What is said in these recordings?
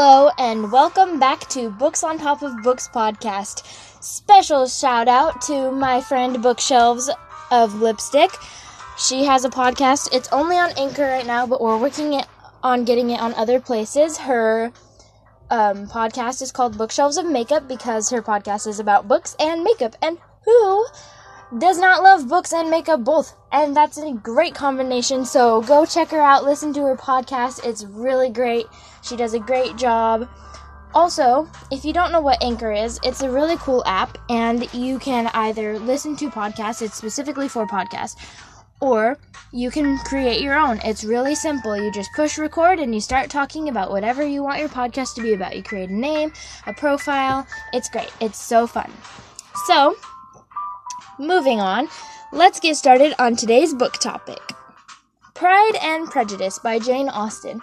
Hello, and welcome back to Books on Top of Books podcast. Special shout out to my friend Bookshelves of Lipstick. She has a podcast. It's only on Anchor right now, but we're working it on getting it on other places. Her um, podcast is called Bookshelves of Makeup because her podcast is about books and makeup. And who does not love books and makeup both? And that's a great combination. So go check her out, listen to her podcast. It's really great. She does a great job. Also, if you don't know what Anchor is, it's a really cool app, and you can either listen to podcasts, it's specifically for podcasts, or you can create your own. It's really simple. You just push record and you start talking about whatever you want your podcast to be about. You create a name, a profile. It's great. It's so fun. So, moving on, let's get started on today's book topic Pride and Prejudice by Jane Austen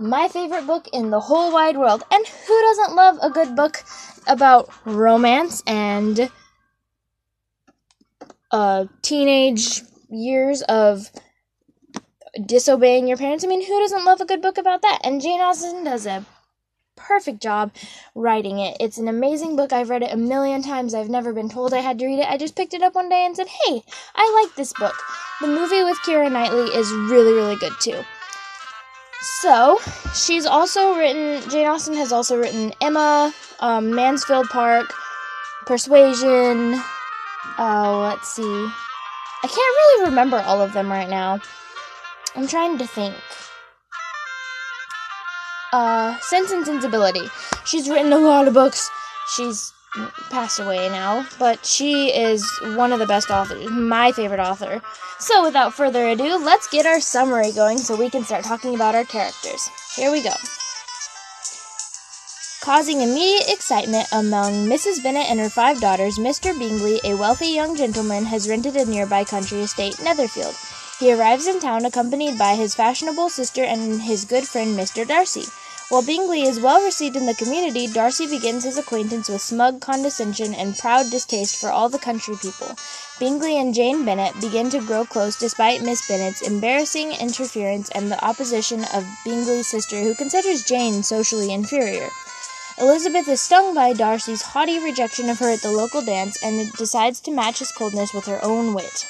my favorite book in the whole wide world. And who doesn't love a good book about romance and uh, teenage years of disobeying your parents? I mean, who doesn't love a good book about that? And Jane Austen does a perfect job writing it. It's an amazing book. I've read it a million times. I've never been told I had to read it. I just picked it up one day and said, hey, I like this book. The movie with Keira Knightley is really, really good too. So, she's also written, Jane Austen has also written Emma, um, Mansfield Park, Persuasion. Oh, let's see. I can't really remember all of them right now. I'm trying to think. Uh, Sense and Sensibility. She's written a lot of books. She's passed away now, but she is one of the best authors, my favorite author. So, without further ado, let's get our summary going so we can start talking about our characters. Here we go. Causing immediate excitement among Mrs. Bennet and her five daughters, Mr. Bingley, a wealthy young gentleman, has rented a nearby country estate, Netherfield. He arrives in town accompanied by his fashionable sister and his good friend, Mr. Darcy. While Bingley is well received in the community, Darcy begins his acquaintance with smug condescension and proud distaste for all the country people. Bingley and Jane Bennet begin to grow close despite Miss Bennet's embarrassing interference and the opposition of Bingley's sister, who considers Jane socially inferior. Elizabeth is stung by Darcy's haughty rejection of her at the local dance and decides to match his coldness with her own wit.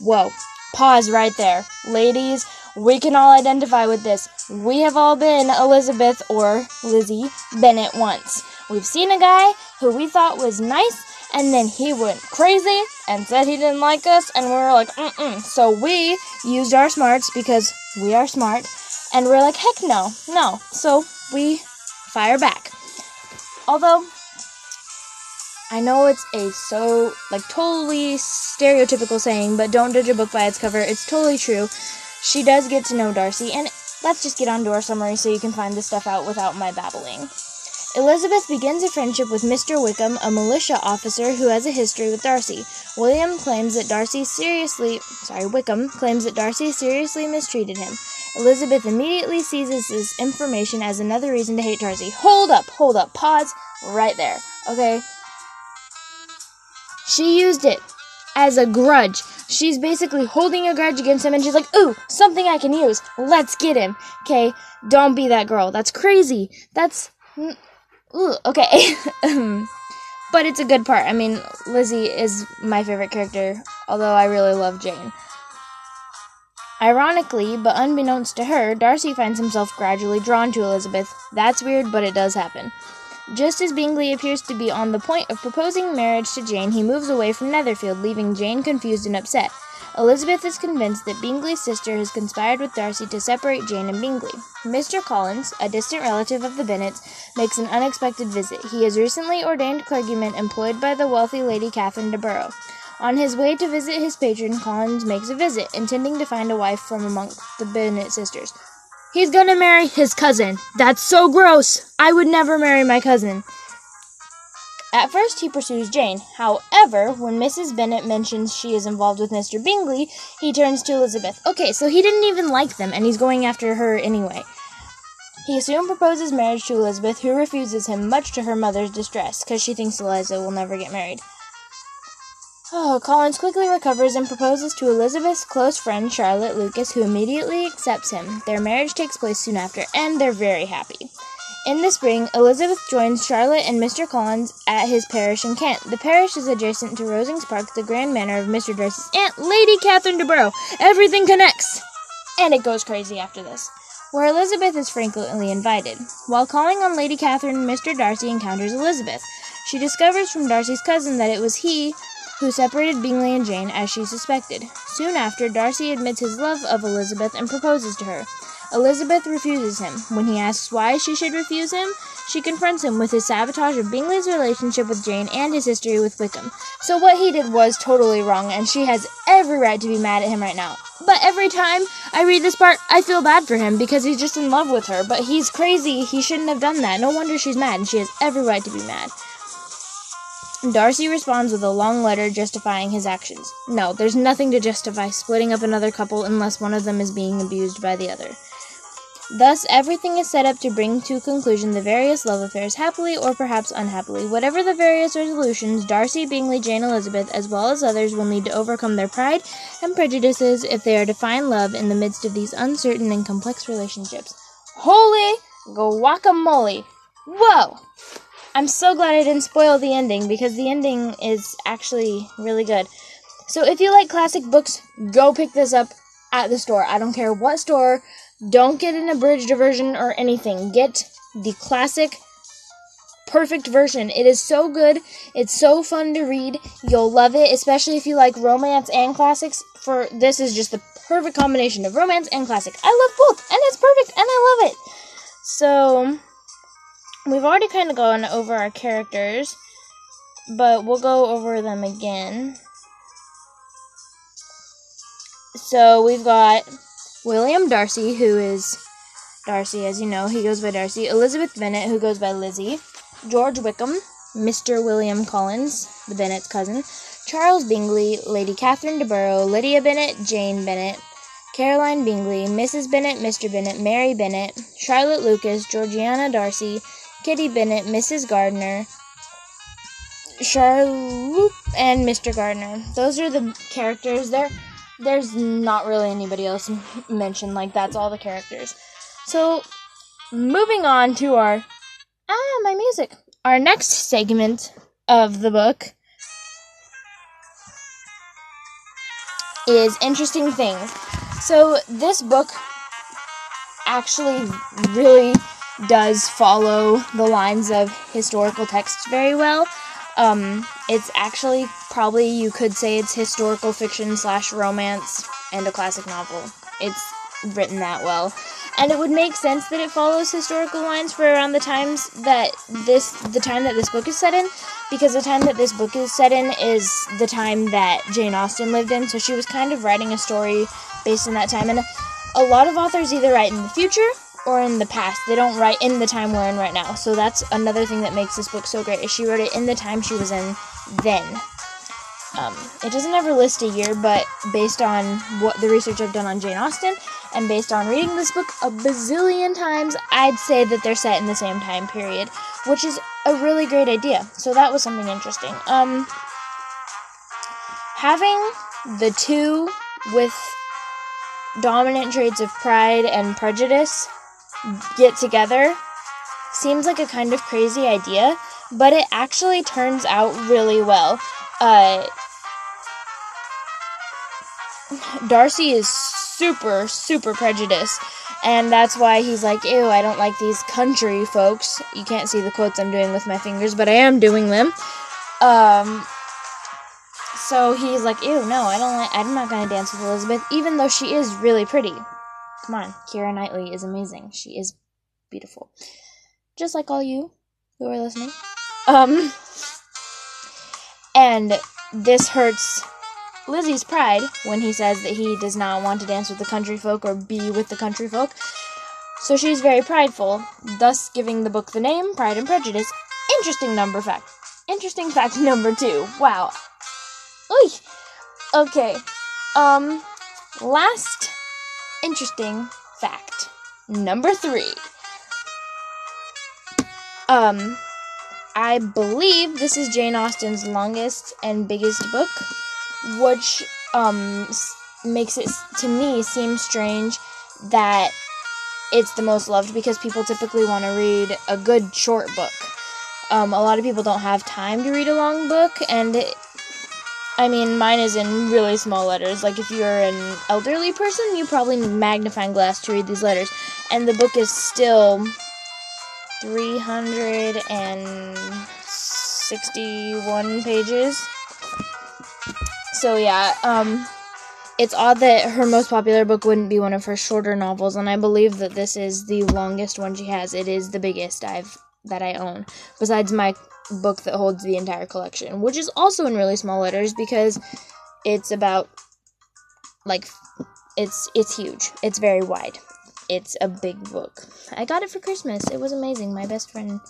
Whoa. Pause right there. Ladies, we can all identify with this. We have all been Elizabeth or Lizzie Bennet once. We've seen a guy who we thought was nice, and then he went crazy and said he didn't like us, and we were like, mm mm So we used our smarts because we are smart, and we're like, heck no, no. So we fire back. Although, I know it's a so, like, totally stereotypical saying, but don't judge a book by its cover. It's totally true. She does get to know Darcy, and let's just get on to our summary so you can find this stuff out without my babbling. Elizabeth begins a friendship with Mr. Wickham, a militia officer who has a history with Darcy. William claims that Darcy seriously, sorry, Wickham claims that Darcy seriously mistreated him. Elizabeth immediately seizes this information as another reason to hate Darcy. Hold up, hold up, pause right there, okay? She used it as a grudge. She's basically holding a grudge against him and she's like, ooh, something I can use. Let's get him. Okay, don't be that girl. That's crazy. That's. Ooh, okay. but it's a good part. I mean, Lizzie is my favorite character, although I really love Jane. Ironically, but unbeknownst to her, Darcy finds himself gradually drawn to Elizabeth. That's weird, but it does happen. Just as Bingley appears to be on the point of proposing marriage to Jane, he moves away from Netherfield, leaving Jane confused and upset. Elizabeth is convinced that Bingley's sister has conspired with Darcy to separate Jane and Bingley. Mr. Collins, a distant relative of the Bennets, makes an unexpected visit. He is recently ordained clergyman employed by the wealthy Lady Catherine de Bourgh. On his way to visit his patron, Collins makes a visit, intending to find a wife from among the Bennet sisters. He's gonna marry his cousin. That's so gross. I would never marry my cousin. At first, he pursues Jane. However, when Mrs. Bennet mentions she is involved with Mr. Bingley, he turns to Elizabeth. Okay, so he didn't even like them, and he's going after her anyway. He soon proposes marriage to Elizabeth, who refuses him, much to her mother's distress, because she thinks Eliza will never get married. Oh, Collins quickly recovers and proposes to Elizabeth's close friend Charlotte Lucas, who immediately accepts him. Their marriage takes place soon after, and they're very happy. In the spring, Elizabeth joins Charlotte and Mr. Collins at his parish in Kent. The parish is adjacent to Rosings Park, the grand manor of Mr. Darcy's aunt, Lady Catherine de Bourgh. Everything connects! And it goes crazy after this, where Elizabeth is frequently invited. While calling on Lady Catherine, Mr. Darcy encounters Elizabeth. She discovers from Darcy's cousin that it was he who separated Bingley and Jane as she suspected. Soon after, Darcy admits his love of Elizabeth and proposes to her. Elizabeth refuses him. When he asks why she should refuse him, she confronts him with his sabotage of Bingley's relationship with Jane and his history with Wickham. So what he did was totally wrong, and she has every right to be mad at him right now. But every time I read this part, I feel bad for him because he's just in love with her. But he's crazy. He shouldn't have done that. No wonder she's mad, and she has every right to be mad. Darcy responds with a long letter justifying his actions. No, there's nothing to justify splitting up another couple unless one of them is being abused by the other. Thus, everything is set up to bring to conclusion the various love affairs happily or perhaps unhappily. Whatever the various resolutions, Darcy, Bingley, Jane, Elizabeth, as well as others, will need to overcome their pride and prejudices if they are to find love in the midst of these uncertain and complex relationships. Holy guacamole! Whoa! I'm so glad I didn't spoil the ending because the ending is actually really good. So if you like classic books, go pick this up at the store. I don't care what store don't get an abridged version or anything. Get the classic, perfect version. It is so good. It's so fun to read. You'll love it, especially if you like romance and classics. For this is just the perfect combination of romance and classic. I love both, and it's perfect, and I love it. So we've already kind of gone over our characters, but we'll go over them again. So we've got William Darcy, who is Darcy, as you know, he goes by Darcy. Elizabeth Bennet, who goes by Lizzie. George Wickham, Mr. William Collins, the Bennet's cousin. Charles Bingley, Lady Catherine de Bourgh, Lydia Bennet, Jane Bennet, Caroline Bingley, Mrs. Bennet, Mr. Bennet, Mary Bennet, Charlotte Lucas, Georgiana Darcy, Kitty Bennet, Mrs. Gardner, Charlotte, and Mr. Gardner. Those are the characters. They're there's not really anybody else mentioned. Like, that's all the characters. So, moving on to our. Ah, my music. Our next segment of the book is Interesting Things. So, this book actually really does follow the lines of historical texts very well. Um, it's actually probably you could say it's historical fiction slash romance and a classic novel. It's written that well. And it would make sense that it follows historical lines for around the times that this the time that this book is set in because the time that this book is set in is the time that Jane Austen lived in, so she was kind of writing a story based on that time and a lot of authors either write in the future or in the past. They don't write in the time we're in right now. So that's another thing that makes this book so great. Is she wrote it in the time she was in then. Um, it doesn't ever list a year, but based on what the research I've done on Jane Austen and based on reading this book a bazillion times, I'd say that they're set in the same time period, which is a really great idea. So that was something interesting. Um, having the two with dominant traits of pride and prejudice get together seems like a kind of crazy idea, but it actually turns out really well. Uh, Darcy is super, super prejudiced, and that's why he's like, ew, I don't like these country folks. You can't see the quotes I'm doing with my fingers, but I am doing them. Um, so he's like, ew, no, I don't like, I'm not gonna dance with Elizabeth, even though she is really pretty. Come on, Keira Knightley is amazing. She is beautiful. Just like all you who are listening. Um, and this hurts Lizzie's pride when he says that he does not want to dance with the country folk or be with the country folk. So she's very prideful, thus giving the book the name Pride and Prejudice. Interesting number fact. Interesting fact number two. Wow. Oy. Okay. Um, last interesting fact. Number three. Um, I believe this is Jane Austen's longest and biggest book, which um makes it to me seem strange that it's the most loved because people typically want to read a good short book. Um, a lot of people don't have time to read a long book, and it, I mean, mine is in really small letters. Like, if you're an elderly person, you probably need magnifying glass to read these letters. And the book is still 361 pages. So, yeah, um, it's odd that her most popular book wouldn't be one of her shorter novels, and I believe that this is the longest one she has. It is the biggest I've that I own, besides my book that holds the entire collection, which is also in really small letters because it's about like it's it's huge. It's very wide. It's a big book. I got it for Christmas. It was amazing. My best friend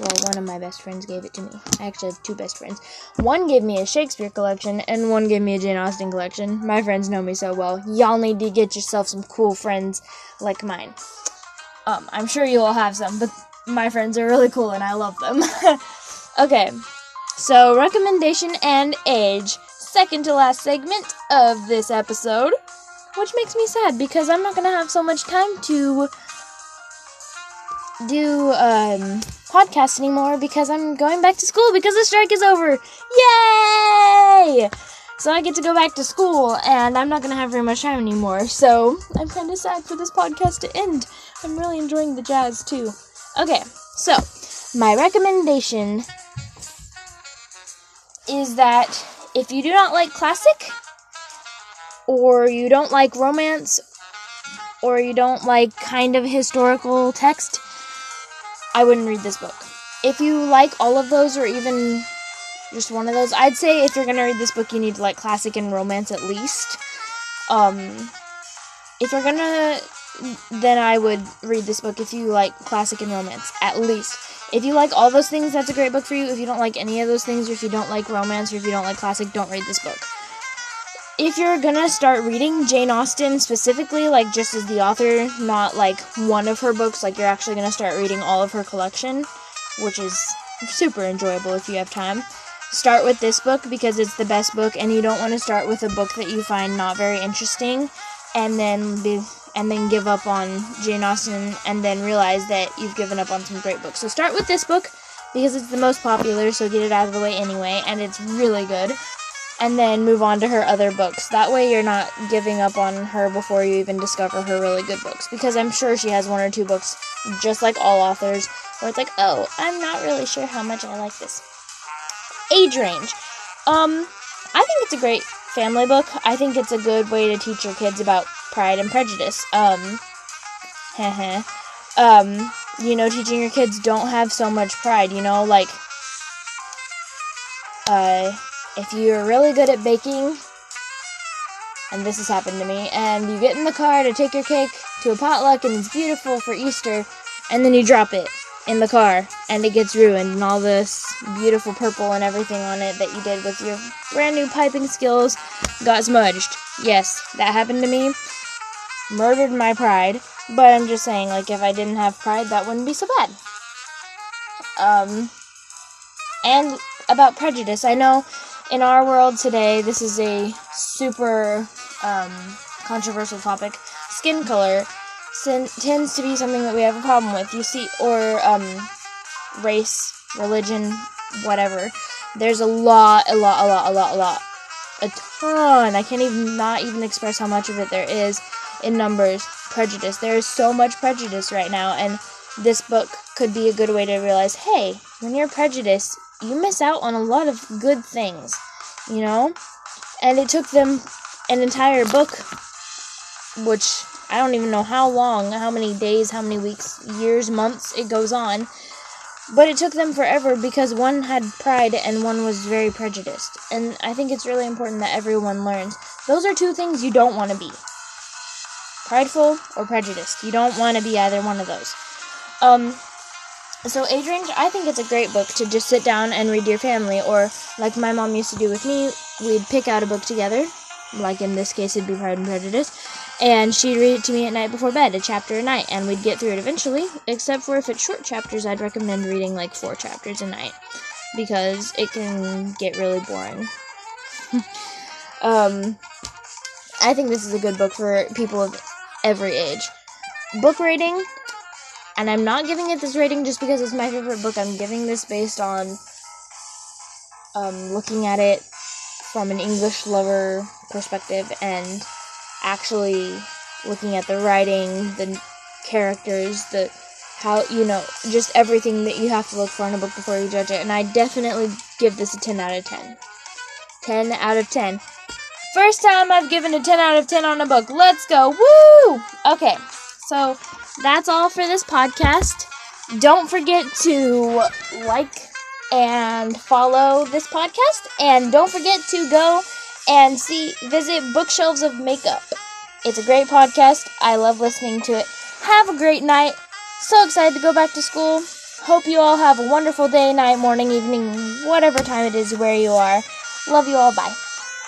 well, one of my best friends gave it to me. I actually have two best friends. One gave me a Shakespeare collection, and one gave me a Jane Austen collection. My friends know me so well. Y'all need to get yourself some cool friends like mine. Um, I'm sure you all have some, but my friends are really cool and I love them. okay, so recommendation and age. Second to last segment of this episode, which makes me sad because I'm not gonna have so much time to do um, podcast anymore because I'm going back to school because the strike is over. Yay! So I get to go back to school and I'm not going to have very much time anymore. So I'm kind of sad for this podcast to end. I'm really enjoying the jazz too. Okay, so my recommendation is that if you do not like classic or you don't like romance or you don't like kind of historical text, I wouldn't read this book. If you like all of those, or even just one of those, I'd say if you're gonna read this book, you need to like classic and romance at least. Um, if you're gonna, then I would read this book if you like classic and romance at least. If you like all those things, that's a great book for you. If you don't like any of those things, or if you don't like romance, or if you don't like classic, don't read this book if you're gonna start reading Jane Austen specifically, like just as the author, not like one of her books, like you're actually gonna start reading all of her collection, which is super enjoyable if you have time. Start with this book because it's the best book, and you don't want to start with a book that you find not very interesting, and then be and then give up on Jane Austen, and then realize that you've given up on some great books. So start with this book because it's the most popular, so get it out of the way anyway, and it's really good and then move on to her other books. That way, you're not giving up on her before you even discover her really good books. Because I'm sure she has one or two books, just like all authors, where it's like, oh, I'm not really sure how much I like this. Age range. Um, I think it's a great family book. I think it's a good way to teach your kids about Pride and Prejudice. Um, um, you know, teaching your kids don't have so much pride, you know, like, uh, if you're really good at baking, and this has happened to me, and you get in the car to take your cake to a potluck and it's beautiful for Easter, and then you drop it in the car and it gets ruined and all this beautiful purple and everything on it that you did with your brand new piping skills got smudged. Yes, that happened to me. Murdered my pride, but I'm just saying, like, if I didn't have pride, that wouldn't be so bad. Um, and about prejudice, I know in our world today, this is a super um, controversial topic. Skin color sin- tends to be something that we have a problem with. You see, or um, race, religion, whatever. There's a lot, a lot, a lot, a lot, a lot, a ton. I can't even not even express how much of it there is in numbers. Prejudice. There is so much prejudice right now, and this book could be a good way to realize, hey, when you're prejudiced, you miss out on a lot of good things, you know? And it took them an entire book, which I don't even know how long, how many days, how many weeks, years, months it goes on. But it took them forever because one had pride and one was very prejudiced. And I think it's really important that everyone learns. Those are two things you don't want to be prideful or prejudiced. You don't want to be either one of those. Um, so range, I think it's a great book to just sit down and read your family, or like my mom used to do with me, we'd pick out a book together, like in this case it'd be Pride and Prejudice, and she'd read it to me at night before bed, a chapter a night, and we'd get through it eventually, except for if it's short chapters, I'd recommend reading like four chapters a night, because it can get really boring. um, I think this is a good book for people of every age. book rating, and I'm not giving it this rating just because it's my favorite book. I'm giving this based on um, looking at it from an English lover perspective and actually looking at the writing, the characters, the how you know just everything that you have to look for in a book before you judge it. And I definitely give this a 10 out of 10. 10 out of 10. First time I've given a 10 out of 10 on a book. Let's go. Woo! Okay. So, that's all for this podcast. Don't forget to like and follow this podcast and don't forget to go and see visit Bookshelves of Makeup. It's a great podcast. I love listening to it. Have a great night. So excited to go back to school. Hope you all have a wonderful day, night, morning, evening, whatever time it is where you are. Love you all. Bye.